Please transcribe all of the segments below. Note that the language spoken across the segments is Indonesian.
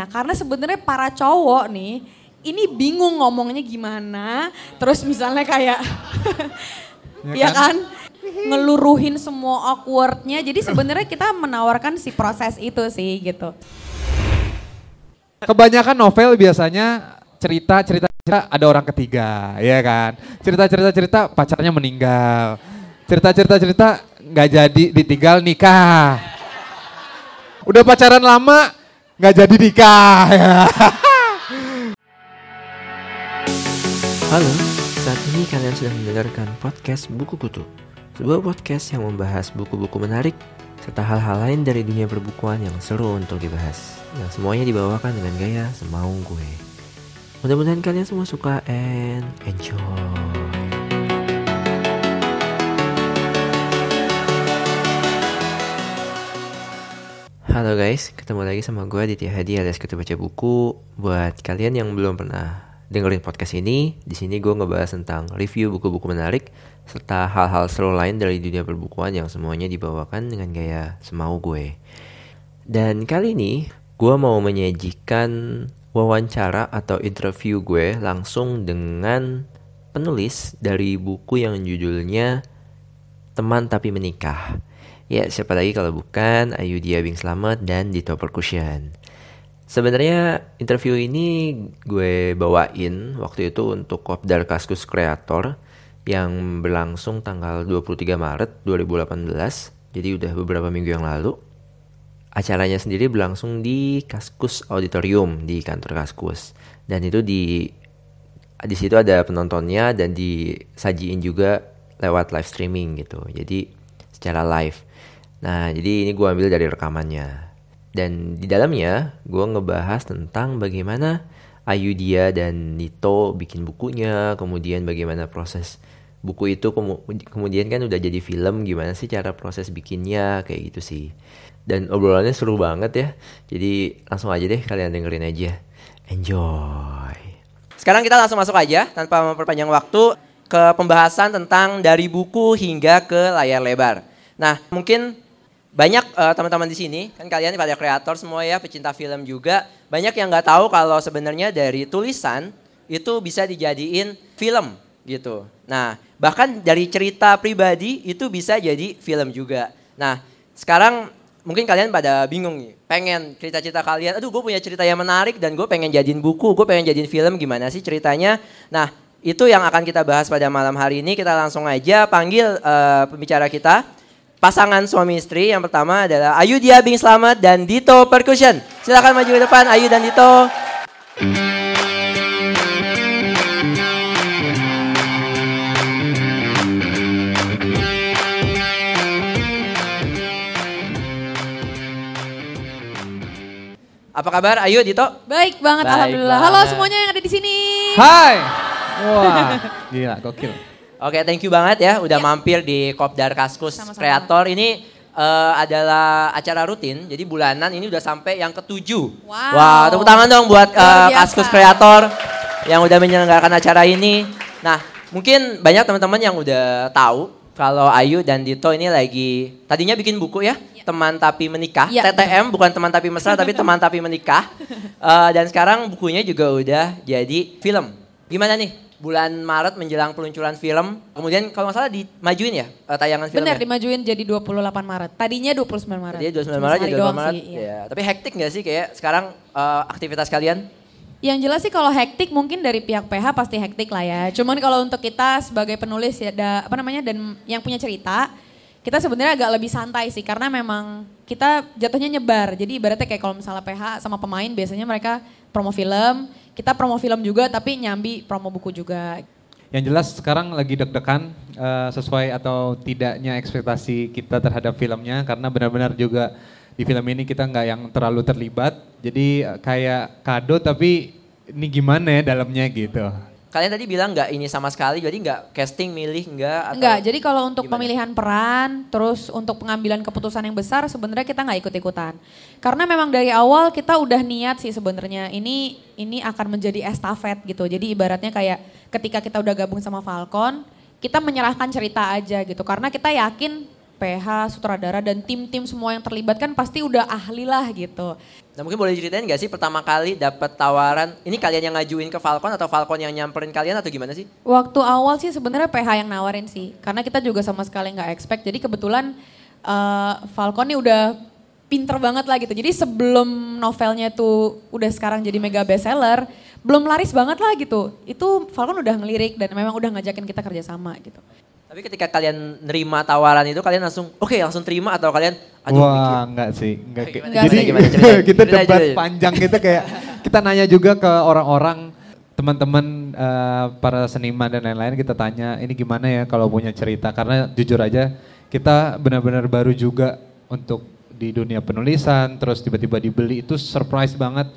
Nah, karena sebenarnya para cowok nih, ini bingung ngomongnya gimana. Terus misalnya kayak, ya kan? Ngeluruhin semua awkwardnya. Jadi sebenarnya kita menawarkan si proses itu sih gitu. Kebanyakan novel biasanya cerita cerita cerita ada orang ketiga, ya kan? Cerita cerita cerita pacarnya meninggal. Cerita cerita cerita nggak jadi ditinggal nikah. Udah pacaran lama nggak jadi nikah. Halo, saat ini kalian sedang mendengarkan podcast Buku Kutu Sebuah podcast yang membahas buku-buku menarik Serta hal-hal lain dari dunia perbukuan yang seru untuk dibahas Yang semuanya dibawakan dengan gaya semau gue Mudah-mudahan kalian semua suka and enjoy Halo guys, ketemu lagi sama gue Ditya Hadi alias Ketua Baca Buku. Buat kalian yang belum pernah dengerin podcast ini, di sini gue ngebahas tentang review buku-buku menarik serta hal-hal seru lain dari dunia perbukuan yang semuanya dibawakan dengan gaya semau gue. Dan kali ini gue mau menyajikan wawancara atau interview gue langsung dengan penulis dari buku yang judulnya Teman Tapi Menikah. Ya, siapa lagi kalau bukan Ayudhya Bing Slamet dan Dito Percussion. Sebenarnya interview ini gue bawain waktu itu untuk Kopdar Kaskus Kreator yang berlangsung tanggal 23 Maret 2018. Jadi udah beberapa minggu yang lalu. Acaranya sendiri berlangsung di Kaskus Auditorium di kantor Kaskus. Dan itu di di situ ada penontonnya dan disajiin juga lewat live streaming gitu. Jadi secara live. Nah, jadi ini gue ambil dari rekamannya. Dan di dalamnya gue ngebahas tentang bagaimana Ayudhya dan Nito bikin bukunya, kemudian bagaimana proses buku itu kemudian kan udah jadi film, gimana sih cara proses bikinnya, kayak gitu sih. Dan obrolannya seru banget ya. Jadi langsung aja deh kalian dengerin aja. Enjoy. Sekarang kita langsung masuk aja tanpa memperpanjang waktu ke pembahasan tentang dari buku hingga ke layar lebar. Nah, mungkin banyak uh, teman-teman di sini kan kalian pada kreator semua ya pecinta film juga. Banyak yang nggak tahu kalau sebenarnya dari tulisan itu bisa dijadiin film gitu. Nah bahkan dari cerita pribadi itu bisa jadi film juga. Nah sekarang mungkin kalian pada bingung nih pengen cerita-cerita kalian aduh gue punya cerita yang menarik dan gue pengen jadiin buku gue pengen jadiin film gimana sih ceritanya? Nah itu yang akan kita bahas pada malam hari ini. Kita langsung aja panggil uh, pembicara kita pasangan suami istri. Yang pertama adalah Ayu Dia Bing Selamat dan Dito Percussion. Silakan maju ke depan Ayu dan Dito. Apa kabar Ayu Dito? Baik banget Baik alhamdulillah. banget. Halo semuanya yang ada di sini. Hai. Wah, gila gokil. Oke, thank you banget ya udah mampir di Kopdar Kaskus Sama-sama. Kreator. Ini eh, adalah acara rutin, jadi bulanan ini udah sampai yang ketujuh. Wow. Wah, tepuk tangan dong buat biasa. Kaskus Kreator yang udah menyelenggarakan acara ini. Nah, mungkin banyak teman-teman yang udah tahu kalau Ayu dan Dito ini lagi tadinya bikin buku ya, teman tapi menikah. Iya, TTM bukan teman tapi mesra tapi teman tapi menikah. Eh, dan sekarang bukunya juga udah jadi film. Gimana nih? Bulan Maret menjelang peluncuran film. Kemudian kalau nggak salah dimajuin ya eh, tayangan filmnya. Benar dimajuin jadi 28 Maret. Tadinya 29 Maret. Jadi 29 Cuma Maret jadi 28 doang Maret. sih, iya. Ya, tapi hektik nggak sih kayak sekarang eh, aktivitas kalian? Yang jelas sih kalau hektik mungkin dari pihak PH pasti hektik lah ya. Cuman kalau untuk kita sebagai penulis ya da, apa namanya dan yang punya cerita, kita sebenarnya agak lebih santai sih karena memang kita jatuhnya nyebar. Jadi ibaratnya kayak kalau misalnya PH sama pemain biasanya mereka promo film, kita promo film juga tapi nyambi promo buku juga. Yang jelas sekarang lagi deg-degan eh, sesuai atau tidaknya ekspektasi kita terhadap filmnya karena benar-benar juga di film ini kita nggak yang terlalu terlibat. Jadi eh, kayak kado tapi ini gimana ya dalamnya gitu. Kalian tadi bilang nggak ini sama sekali, jadi nggak casting milih nggak? Atau Enggak, jadi kalau untuk gimana? pemilihan peran, terus untuk pengambilan keputusan yang besar sebenarnya kita nggak ikut-ikutan. Karena memang dari awal kita udah niat sih sebenarnya ini ini akan menjadi estafet gitu. Jadi ibaratnya kayak ketika kita udah gabung sama Falcon, kita menyerahkan cerita aja gitu. Karena kita yakin PH, sutradara dan tim-tim semua yang terlibat kan pasti udah ahli lah gitu. Nah mungkin boleh ceritain gak sih pertama kali dapat tawaran, ini kalian yang ngajuin ke Falcon atau Falcon yang nyamperin kalian atau gimana sih? Waktu awal sih sebenarnya PH yang nawarin sih, karena kita juga sama sekali nggak expect. Jadi kebetulan uh, Falcon ini udah pinter banget lah gitu. Jadi sebelum novelnya tuh udah sekarang jadi mega bestseller, belum laris banget lah gitu. Itu Falcon udah ngelirik dan memang udah ngajakin kita kerjasama gitu. Tapi ketika kalian nerima tawaran itu kalian langsung oke okay, langsung terima atau kalian aduh Wah, mikir. enggak sih, enggak. Gimana, Jadi gimana, gimana, gimana, kita debat panjang gitu kayak kita nanya juga ke orang-orang teman-teman uh, para seniman dan lain-lain kita tanya ini gimana ya kalau punya cerita karena jujur aja kita benar-benar baru juga untuk di dunia penulisan terus tiba-tiba dibeli itu surprise banget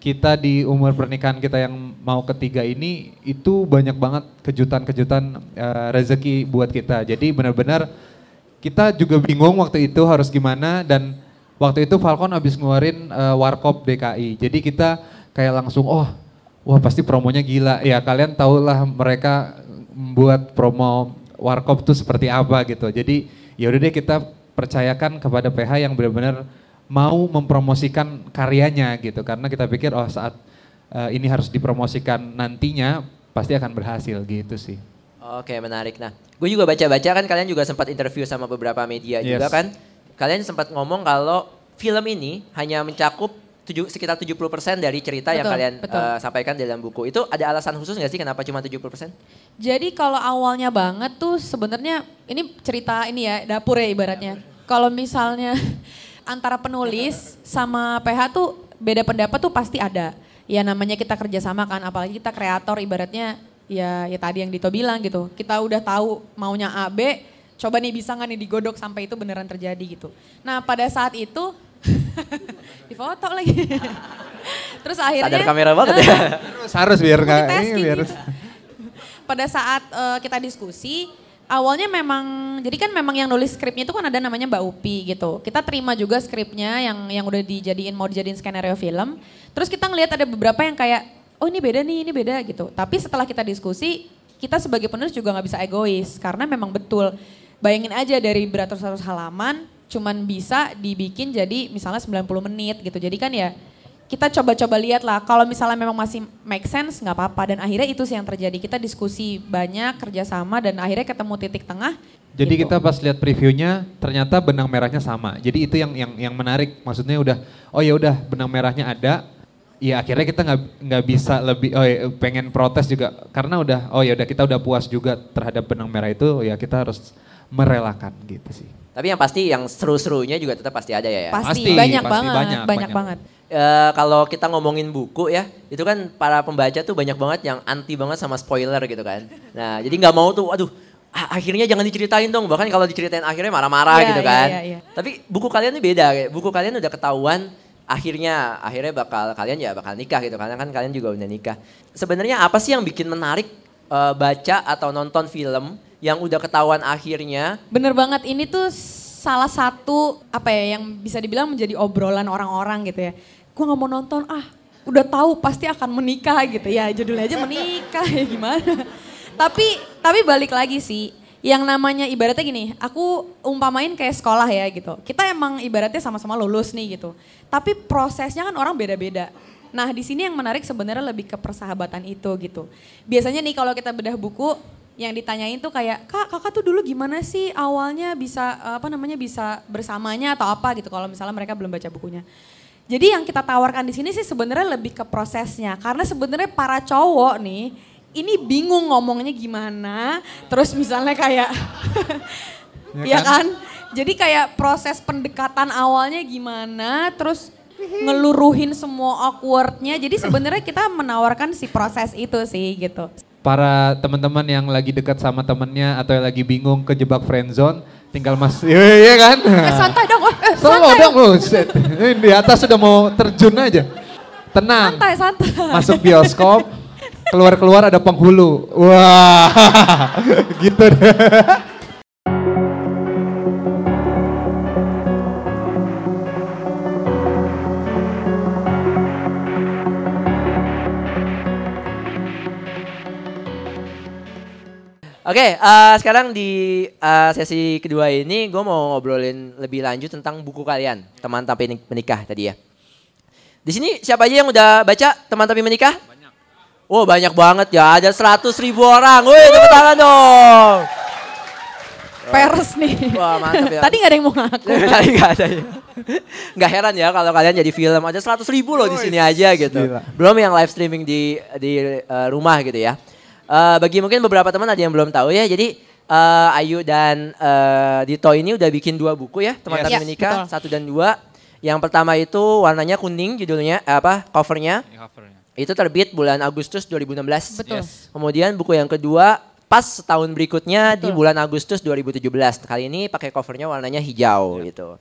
kita di umur pernikahan kita yang mau ketiga ini itu banyak banget kejutan-kejutan uh, rezeki buat kita. Jadi benar-benar kita juga bingung waktu itu harus gimana dan waktu itu Falcon habis ngeluarin uh, Warkop DKI. Jadi kita kayak langsung oh wah pasti promonya gila. Ya kalian tahulah mereka buat promo Warkop tuh seperti apa gitu. Jadi ya udah deh kita percayakan kepada PH yang benar-benar mau mempromosikan karyanya gitu karena kita pikir oh saat uh, ini harus dipromosikan nantinya pasti akan berhasil gitu sih. Oke menarik. Nah gue juga baca-baca kan kalian juga sempat interview sama beberapa media yes. juga kan. Kalian sempat ngomong kalau film ini hanya mencakup tujuh, sekitar 70% dari cerita betul, yang kalian Uh, sampaikan dalam buku. Itu ada alasan khusus nggak sih kenapa cuma 70%? Jadi kalau awalnya banget tuh sebenarnya ini cerita ini ya dapur ya ibaratnya. Kalau misalnya antara penulis sama PH tuh beda pendapat tuh pasti ada. Ya namanya kita kerjasama kan, apalagi kita kreator ibaratnya ya ya tadi yang Dito bilang gitu. Kita udah tahu maunya A, B, coba nih bisa nggak nih digodok sampai itu beneran terjadi gitu. Nah pada saat itu, difoto lagi. Terus akhirnya. Sadar kamera banget ya. harus, harus biar nggak. Biar... Pada saat uh, kita diskusi, awalnya memang jadi kan memang yang nulis skripnya itu kan ada namanya Mbak Upi gitu. Kita terima juga skripnya yang yang udah dijadiin mau dijadiin skenario film. Terus kita ngelihat ada beberapa yang kayak oh ini beda nih, ini beda gitu. Tapi setelah kita diskusi, kita sebagai penulis juga nggak bisa egois karena memang betul. Bayangin aja dari beratus-ratus halaman cuman bisa dibikin jadi misalnya 90 menit gitu. Jadi kan ya kita coba-coba lihat lah. Kalau misalnya memang masih make sense nggak apa-apa. Dan akhirnya itu sih yang terjadi. Kita diskusi banyak kerjasama dan akhirnya ketemu titik tengah. Jadi gitu. kita pas lihat previewnya ternyata benang merahnya sama. Jadi itu yang yang yang menarik. Maksudnya udah oh ya udah benang merahnya ada. Ya akhirnya kita nggak nggak bisa lebih oh ya, pengen protes juga. Karena udah oh ya udah kita udah puas juga terhadap benang merah itu ya kita harus merelakan gitu sih. Tapi yang pasti yang seru-serunya juga tetap pasti ada ya, ya? Pasti, pasti banyak pasti banget, banyak, banyak, banyak. banget uh, kalau kita ngomongin buku ya, itu kan para pembaca tuh banyak banget yang anti banget sama spoiler gitu kan. Nah, jadi nggak mau tuh, aduh, akhirnya jangan diceritain dong. Bahkan kalau diceritain akhirnya marah-marah yeah, gitu iya, kan. Yeah, yeah, yeah. Tapi buku kalian ini beda, kayak buku kalian udah ketahuan akhirnya akhirnya bakal kalian ya bakal nikah gitu karena kan kalian juga udah nikah. Sebenarnya apa sih yang bikin menarik uh, baca atau nonton film yang udah ketahuan akhirnya? Bener banget ini tuh salah satu apa ya yang bisa dibilang menjadi obrolan orang-orang gitu ya gue gak mau nonton ah udah tahu pasti akan menikah gitu ya judulnya aja menikah ya gimana? Tapi tapi balik lagi sih yang namanya ibaratnya gini aku umpamain kayak sekolah ya gitu. Kita emang ibaratnya sama-sama lulus nih gitu. Tapi prosesnya kan orang beda-beda. Nah di sini yang menarik sebenarnya lebih ke persahabatan itu gitu. Biasanya nih kalau kita bedah buku yang ditanyain tuh kayak kak kakak tuh dulu gimana sih awalnya bisa apa namanya bisa bersamanya atau apa? gitu kalau misalnya mereka belum baca bukunya jadi yang kita tawarkan di sini sih sebenarnya lebih ke prosesnya. Karena sebenarnya para cowok nih ini bingung ngomongnya gimana. Terus misalnya kayak ya, ya kan? kan? Jadi kayak proses pendekatan awalnya gimana, terus ngeluruhin semua awkwardnya. Jadi sebenarnya kita menawarkan si proses itu sih gitu. Para teman-teman yang lagi dekat sama temennya atau yang lagi bingung kejebak friendzone, tinggal mas, iya, iya kan? Eh, santai dong, santai dong. Oh, di atas sudah mau terjun aja. Tenang. Santai, santai. Masuk bioskop, keluar-keluar ada penghulu. Wah, gitu deh. Oke, eh, sekarang di eh, sesi kedua ini gue mau ngobrolin lebih lanjut tentang buku kalian, teman tapi menikah tadi ya. Di sini siapa aja yang udah baca teman tapi menikah? Banyak. Oh banyak banget ya, ada 100 ribu orang. Woi tepuk tangan dong. Peres nih. Wah mantap ya. Tadi gak ada yang mau ngaku. Tadi nggak ada ya. Nggak heran ya kalau kalian jadi film ada 100 ribu loh di sini aja gitu. Belum yang live streaming di di eh, rumah gitu ya. Eh, bagi mungkin beberapa teman ada yang belum tahu ya. Jadi eh, Ayu dan eh, Dito ini udah bikin dua buku ya teman Yes. Yes, menikah betul. satu dan dua. Yang pertama itu warnanya kuning judulnya eh, apa covernya. Itu terbit bulan Agustus 2016. Betul. Kemudian buku yang kedua pas setahun berikutnya di Betul. bulan Agustus 2017. Kali ini pakai covernya warnanya hijau gitu.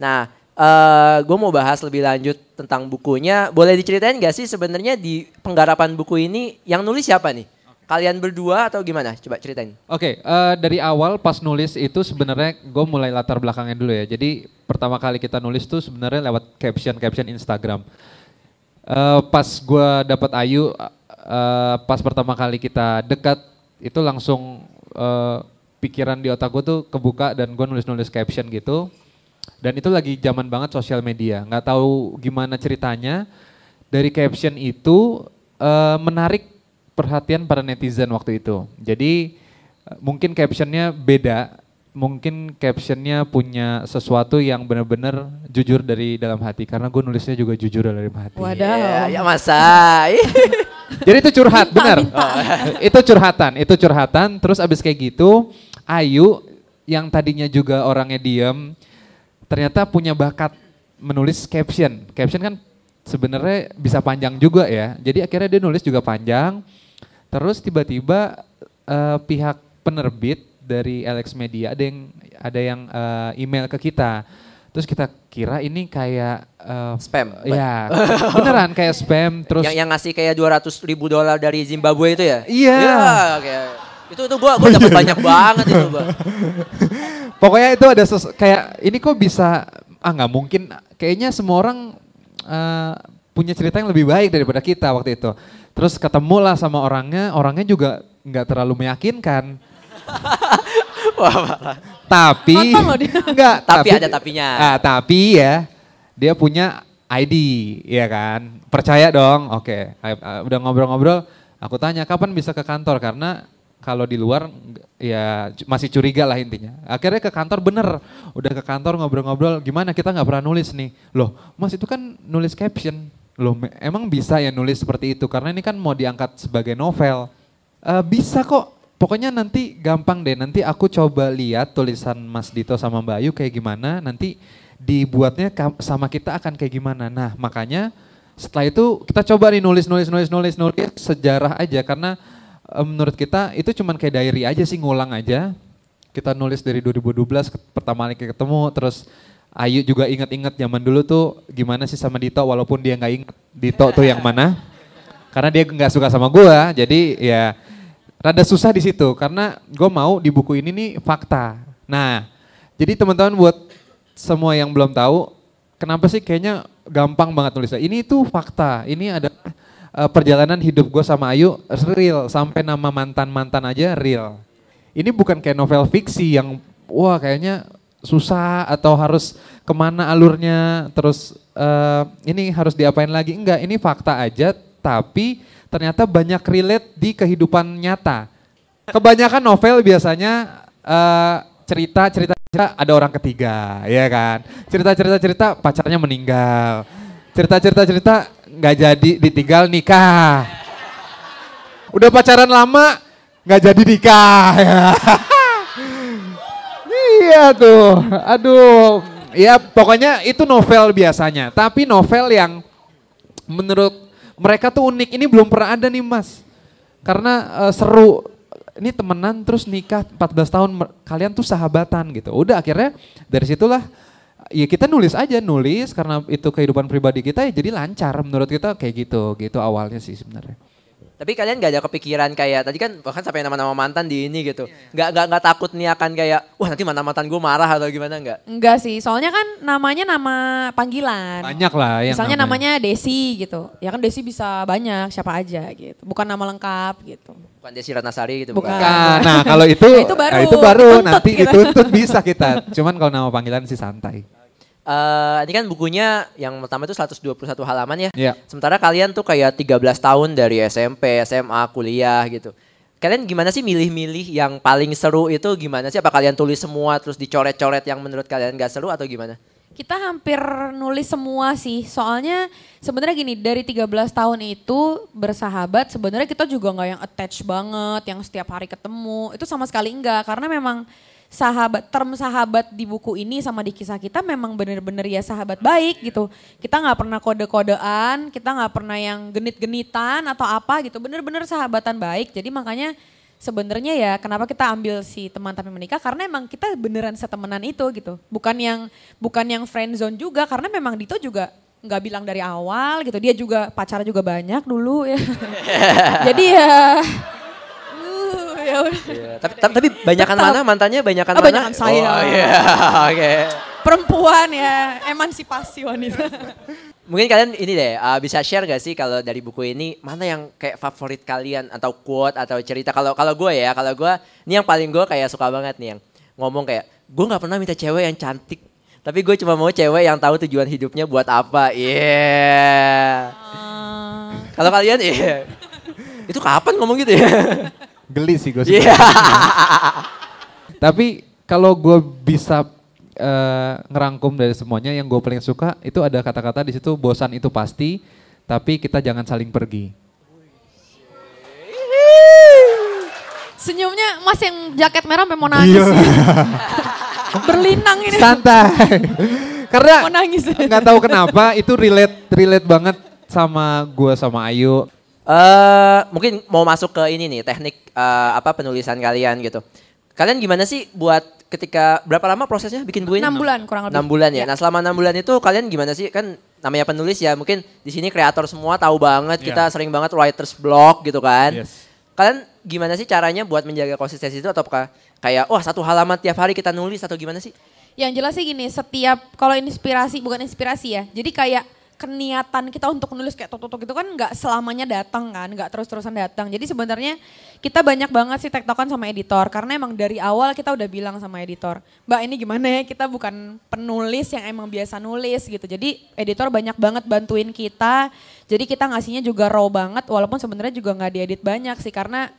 Nah, eh gue mau bahas lebih lanjut tentang bukunya. Boleh diceritain gak sih sebenarnya di penggarapan buku ini yang nulis siapa nih? Kalian berdua atau gimana? Coba ceritain. Oke, eh, dari awal pas nulis itu sebenarnya gue mulai latar belakangnya dulu ya. Jadi pertama kali kita nulis tuh sebenarnya lewat caption-caption Instagram. Eh, pas gue dapat Ayu, eh, pas pertama kali kita dekat itu langsung eh, pikiran di otak gue tuh kebuka dan gue nulis-nulis caption gitu. Dan itu lagi zaman banget sosial media. Nggak tahu gimana ceritanya. Dari caption itu eh, menarik perhatian para netizen waktu itu. Jadi eh, mungkin captionnya beda, mungkin captionnya punya sesuatu yang benar-benar jujur dari dalam hati. Karena gue nulisnya juga jujur dari dalam hati. Wadaw. Ya, ya masa. Jadi itu curhat, Minta, benar. minta. itu curhatan, itu curhatan. Terus abis kayak gitu, Ayu yang tadinya juga orangnya diem, ternyata punya bakat menulis caption. Caption kan sebenarnya bisa panjang juga ya. Jadi akhirnya dia nulis juga panjang. Terus tiba-tiba eh, pihak penerbit dari Alex Media ada yang ada yang eh, email ke kita. Terus kita kira ini kayak eh, Spam. Ya, beneran kayak spam. Terus yang yang ngasih kayak 200 ribu dolar dari Zimbabwe itu ya? Iya. Ya, kayak itu itu gua gua dapat banyak banget itu, Bang. Pokoknya itu ada ses- kayak ini kok bisa ah nggak mungkin kayaknya semua orang eh, punya cerita yang lebih baik daripada kita waktu itu. Terus ketemu lah sama orangnya, orangnya juga nggak terlalu meyakinkan. Wah, parah. Tapi enggak, Tapi ada tapinya. Ah, tapi ya dia punya ID, ya kan? Percaya dong. Oke, ah, udah ngobrol-ngobrol, aku tanya kapan bisa ke kantor karena kalau di luar ya masih curiga lah intinya. Akhirnya ke kantor bener, udah ke kantor ngobrol-ngobrol, gimana kita nggak pernah nulis nih. Loh, Mas itu kan nulis caption. Loh, emang bisa ya nulis seperti itu karena ini kan mau diangkat sebagai novel. Eh, bisa kok. Pokoknya nanti gampang deh. Nanti aku coba lihat tulisan Mas Dito sama Mbak Ayu kayak gimana. Nanti dibuatnya sama kita akan kayak gimana. Nah makanya setelah itu kita coba nih nulis nulis nulis nulis nulis sejarah aja karena eh, menurut kita itu cuman kayak diary aja sih ngulang aja. Kita nulis dari 2012 ke- pertama kali ketemu terus Ayu juga inget-inget zaman dulu tuh gimana sih sama Dito walaupun dia nggak inget Dito tuh yang mana. Karena dia nggak suka sama gua jadi ya rada susah di situ. Karena gue mau di buku ini nih fakta. Nah jadi teman-teman buat semua yang belum tahu kenapa sih kayaknya gampang banget nulisnya? Ini tuh fakta. Ini ada eh, perjalanan hidup gue sama Ayu real. Sampai nama mantan mantan aja real. Ini bukan kayak novel fiksi yang wah kayaknya susah atau harus ke mana alurnya terus eh, ini harus diapain lagi? Enggak ini fakta aja tapi ternyata banyak relate di kehidupan nyata. Kebanyakan novel biasanya eh, cerita cerita cerita ada orang ketiga ya kan? Cerita cerita cerita pacarnya meninggal. Cerita cerita cerita nggak jadi ditinggal nikah. Udah pacaran lama nggak jadi nikah. ya. iya tuh. Aduh. Ya pokoknya itu novel biasanya. Tapi novel yang menurut mereka tuh unik. Ini belum pernah ada nih mas. Karena eh, seru. Ini temenan terus nikah 14 tahun. Kalian tuh sahabatan gitu. Udah akhirnya dari situlah ya kita nulis aja nulis. Karena itu kehidupan pribadi kita ya jadi lancar menurut kita. Kayak gitu gitu awalnya sih sebenarnya Tapi kalian gak ada kepikiran kayak tadi kan bahkan sampai nama-nama mantan di ini gitu. Nggak nggak nggak takut nih akan kayak wah nanti mantan mantan gue marah atau gimana nggak? Enggak sih, soalnya kan namanya nama panggilan. Banyak lah yang Misalnya namanya Desi gitu. Ya kan Desi bisa banyak, siapa aja gitu. Bukan nama lengkap gitu. Bukan Desi Ratnasari gitu. Bukan. Nah, nah kalau itu, Nah, itu baru. nah, itu baru nanti kita. dituntut bisa kita. Cuman kalau nama panggilan sih santai. Eh, ini kan bukunya yang pertama itu 121 halaman ya. Iya. Sementara kalian tuh kayak 13 tahun dari SMP, SMA, kuliah gitu. Kalian gimana sih milih-milih yang paling seru itu gimana sih? Apa kalian tulis semua terus dicoret-coret yang menurut kalian gak seru atau gimana? Kita hampir nulis semua sih. Soalnya sebenarnya gini, dari 13 tahun itu bersahabat sebenarnya kita juga nggak yang attach banget, yang setiap hari ketemu. Itu sama sekali enggak karena memang sahabat term sahabat di buku ini sama di kisah kita memang bener-bener ya sahabat baik gitu. Kita nggak pernah kode-kodean, kita nggak pernah yang genit-genitan atau apa gitu. Bener-bener sahabatan baik. Jadi makanya sebenarnya ya kenapa kita ambil si teman tapi menikah karena emang kita beneran setemenan itu gitu. Bukan yang bukan yang friend zone juga karena memang Dito juga nggak bilang dari awal gitu. Dia juga pacar juga banyak dulu ya. Jadi ya ya udah. Iya, tapi tapi, tapi banyakan Tetap. mana mantannya banyakan Oh, mana? banyakan saya. Oh iya, oke. Perempuan ya, emansipasi wanita. Mungkin kalian ini deh uh, bisa share gak sih kalau dari buku ini mana yang kayak favorit kalian atau quote atau cerita kalau kalau gue ya kalau gue ini yang paling gue kayak suka banget nih yang ngomong kayak gue nggak pernah minta cewek yang cantik tapi gue cuma mau cewek yang tahu tujuan hidupnya buat apa. Iya. Ah. Kalau kalian iya. Itu kapan ngomong gitu ya? Geli sih gue Iya. Tapi kalau gue bisa eh, ngerangkum dari semuanya yang gue paling suka itu ada kata-kata di situ bosan itu pasti, tapi kita jangan saling pergi. Senyumnya mas yang jaket merah sampai mau nangis. Berlinang ini. Santai. Karena Mau nangis. nggak tahu kenapa itu relate relate banget sama gue sama Ayu. Eh mungkin mau masuk ke ini nih teknik eh, apa penulisan kalian gitu. Kalian gimana sih buat ketika berapa lama prosesnya bikin buku ini? 6 bulan kurang lebih. Enam bulan ya. Iya. Nah selama enam bulan itu kalian gimana sih kan namanya penulis ya mungkin di sini kreator semua tahu banget kita sering banget writers block gitu kan. Yes. Kalian gimana sih caranya buat menjaga konsistensi itu atau apakah kayak wah satu halaman tiap hari kita nulis atau gimana sih? Yang jelas sih gini, setiap kalau inspirasi bukan inspirasi ya. Jadi kayak keniatan kita untuk nulis kayak tok-tok itu kan nggak selamanya datang kan, nggak terus-terusan datang. Jadi sebenarnya kita banyak banget sih tektokan sama editor karena emang dari awal kita udah bilang sama editor, Mbak ini gimana ya kita bukan penulis yang emang biasa nulis gitu. Jadi editor banyak banget bantuin kita. Jadi kita ngasihnya juga raw banget walaupun sebenarnya juga nggak diedit banyak sih karena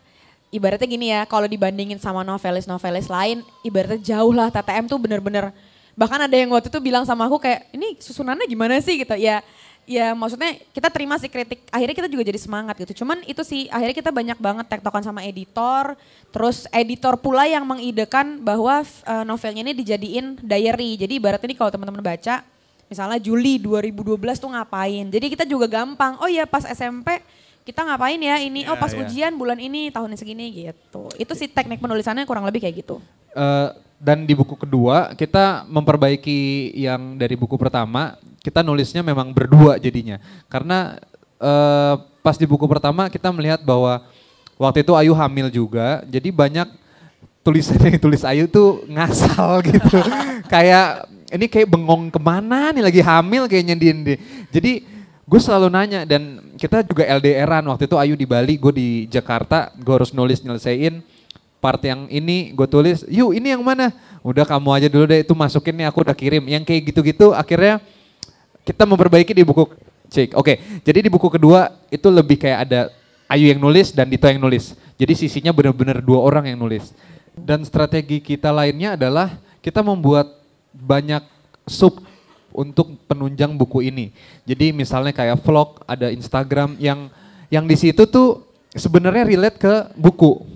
ibaratnya gini ya, kalau dibandingin sama novelis-novelis lain, ibaratnya jauh lah TTM tuh bener-bener, bahkan ada yang waktu itu bilang sama aku kayak, ini susunannya gimana sih gitu, ya ya maksudnya kita terima sih kritik, akhirnya kita juga jadi semangat gitu. Cuman itu sih, akhirnya kita banyak banget tektokan sama editor, terus editor pula yang mengidekan bahwa eh, novelnya ini dijadiin diary. Jadi ibaratnya ini kalau teman-teman baca, misalnya Juli 2012 tuh ngapain. Jadi kita juga gampang, oh iya pas SMP kita ngapain ya ini, oh Ya, pas ya. ujian bulan ini, tahun segini gitu. Itu sih teknik penulisannya kurang lebih kayak gitu. Eh, dan di buku kedua kita memperbaiki yang dari buku pertama kita nulisnya memang berdua jadinya karena eh, pas di buku pertama kita melihat bahwa waktu itu Ayu hamil juga jadi banyak tulisan yang tulis Ayu tuh ngasal gitu kayak ini kayak bengong ke mana nih lagi hamil kayaknya di di jadi gue selalu nanya dan kita juga LDRan waktu itu Ayu di Bali gue di Jakarta gue harus nulis nyelesain part yang ini gue tulis, yuk ini yang mana? Udah kamu aja dulu deh itu masukin nih aku udah kirim. Yang kayak gitu-gitu akhirnya kita memperbaiki di buku cek. Oke, jadi di buku kedua itu lebih kayak ada Ayu yang nulis dan Dito yang nulis. Jadi sisinya benar-benar dua orang yang nulis. Dan strategi kita lainnya adalah kita membuat banyak sub untuk penunjang buku ini. Jadi misalnya kayak vlog, ada Instagram yang yang di situ tuh sebenarnya relate ke buku.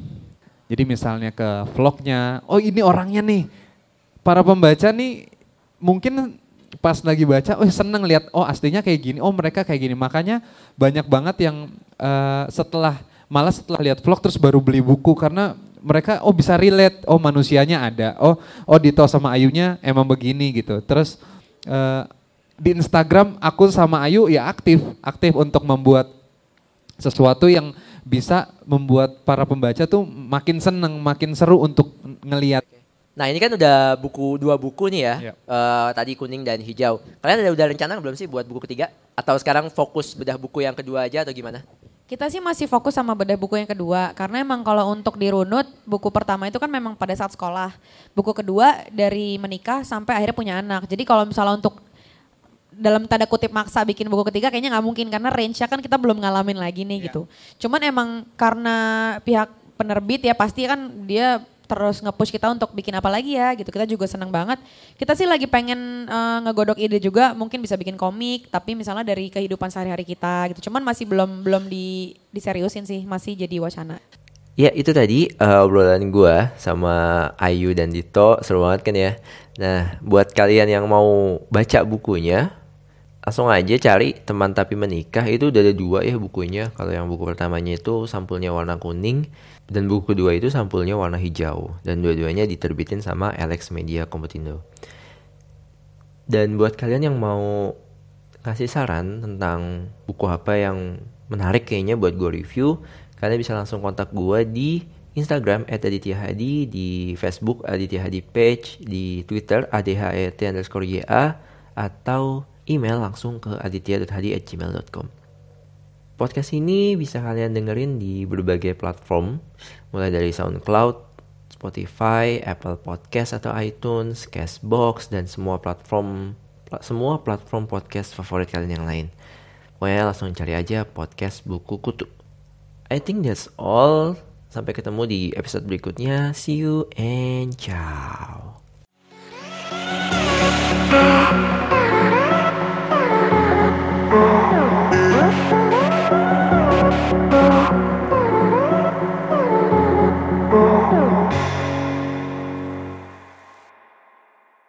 Jadi misalnya ke vlognya, oh ini orangnya nih. Para pembaca nih mungkin pas lagi baca, oh seneng lihat, oh aslinya kayak gini, oh mereka kayak gini. Makanya banyak banget yang eh, setelah, malah setelah lihat vlog terus baru beli buku karena mereka oh bisa relate, oh manusianya ada, oh oh Dito sama Ayunya emang begini gitu. Terus eh, di Instagram aku sama Ayu ya aktif, aktif untuk membuat sesuatu yang bisa membuat para pembaca tuh makin seneng, makin seru untuk ngelihat. Nah ini kan udah buku dua buku nih ya, Iya. Eh, tadi kuning dan hijau. Kalian ada udah rencana belum sih buat buku ketiga? Atau sekarang fokus bedah buku yang kedua aja atau gimana? Kita sih masih fokus sama bedah buku yang kedua karena emang kalau untuk dirunut buku pertama itu kan memang pada saat sekolah. Buku kedua dari menikah sampai akhirnya punya anak. Jadi kalau misalnya untuk dalam tanda kutip maksa bikin buku ketiga kayaknya nggak mungkin karena range-nya kan kita belum ngalamin lagi nih gitu. Cuman emang karena pihak penerbit ya pasti kan dia terus nge-push kita untuk bikin apa lagi ya gitu. Kita juga senang banget. Kita sih lagi pengen eh, ngegodok ide juga mungkin bisa bikin komik tapi misalnya dari kehidupan sehari-hari kita gitu. Cuman masih belum belum di diseriusin sih, masih jadi wacana. Ya itu tadi eh, obrolan gua sama Ayu dan Dito seru banget kan ya. Nah buat kalian yang mau baca bukunya langsung aja cari teman tapi menikah itu udah ada dua ya bukunya. Kalau yang buku pertamanya itu sampulnya warna kuning dan buku kedua itu sampulnya warna hijau dan dua-duanya diterbitin sama Alex Media Komputindo. Dan buat kalian yang mau ngasih saran tentang buku apa yang menarik kayaknya buat gue review, kalian bisa langsung kontak gue di Instagram @aditya_hadi, di Facebook Aditya Hadi Page, di Twitter adhet underscore ya, atau email langsung ke aditya.hadi@gmail.com. Podcast ini bisa kalian dengerin di berbagai platform, mulai dari SoundCloud, Spotify, Apple Podcast atau iTunes, Castbox, dan semua platform pla- semua platform podcast favorit kalian yang lain. Pokoknya langsung cari aja podcast buku kutu. I think that's all. Sampai ketemu di episode berikutnya. See you and ciao.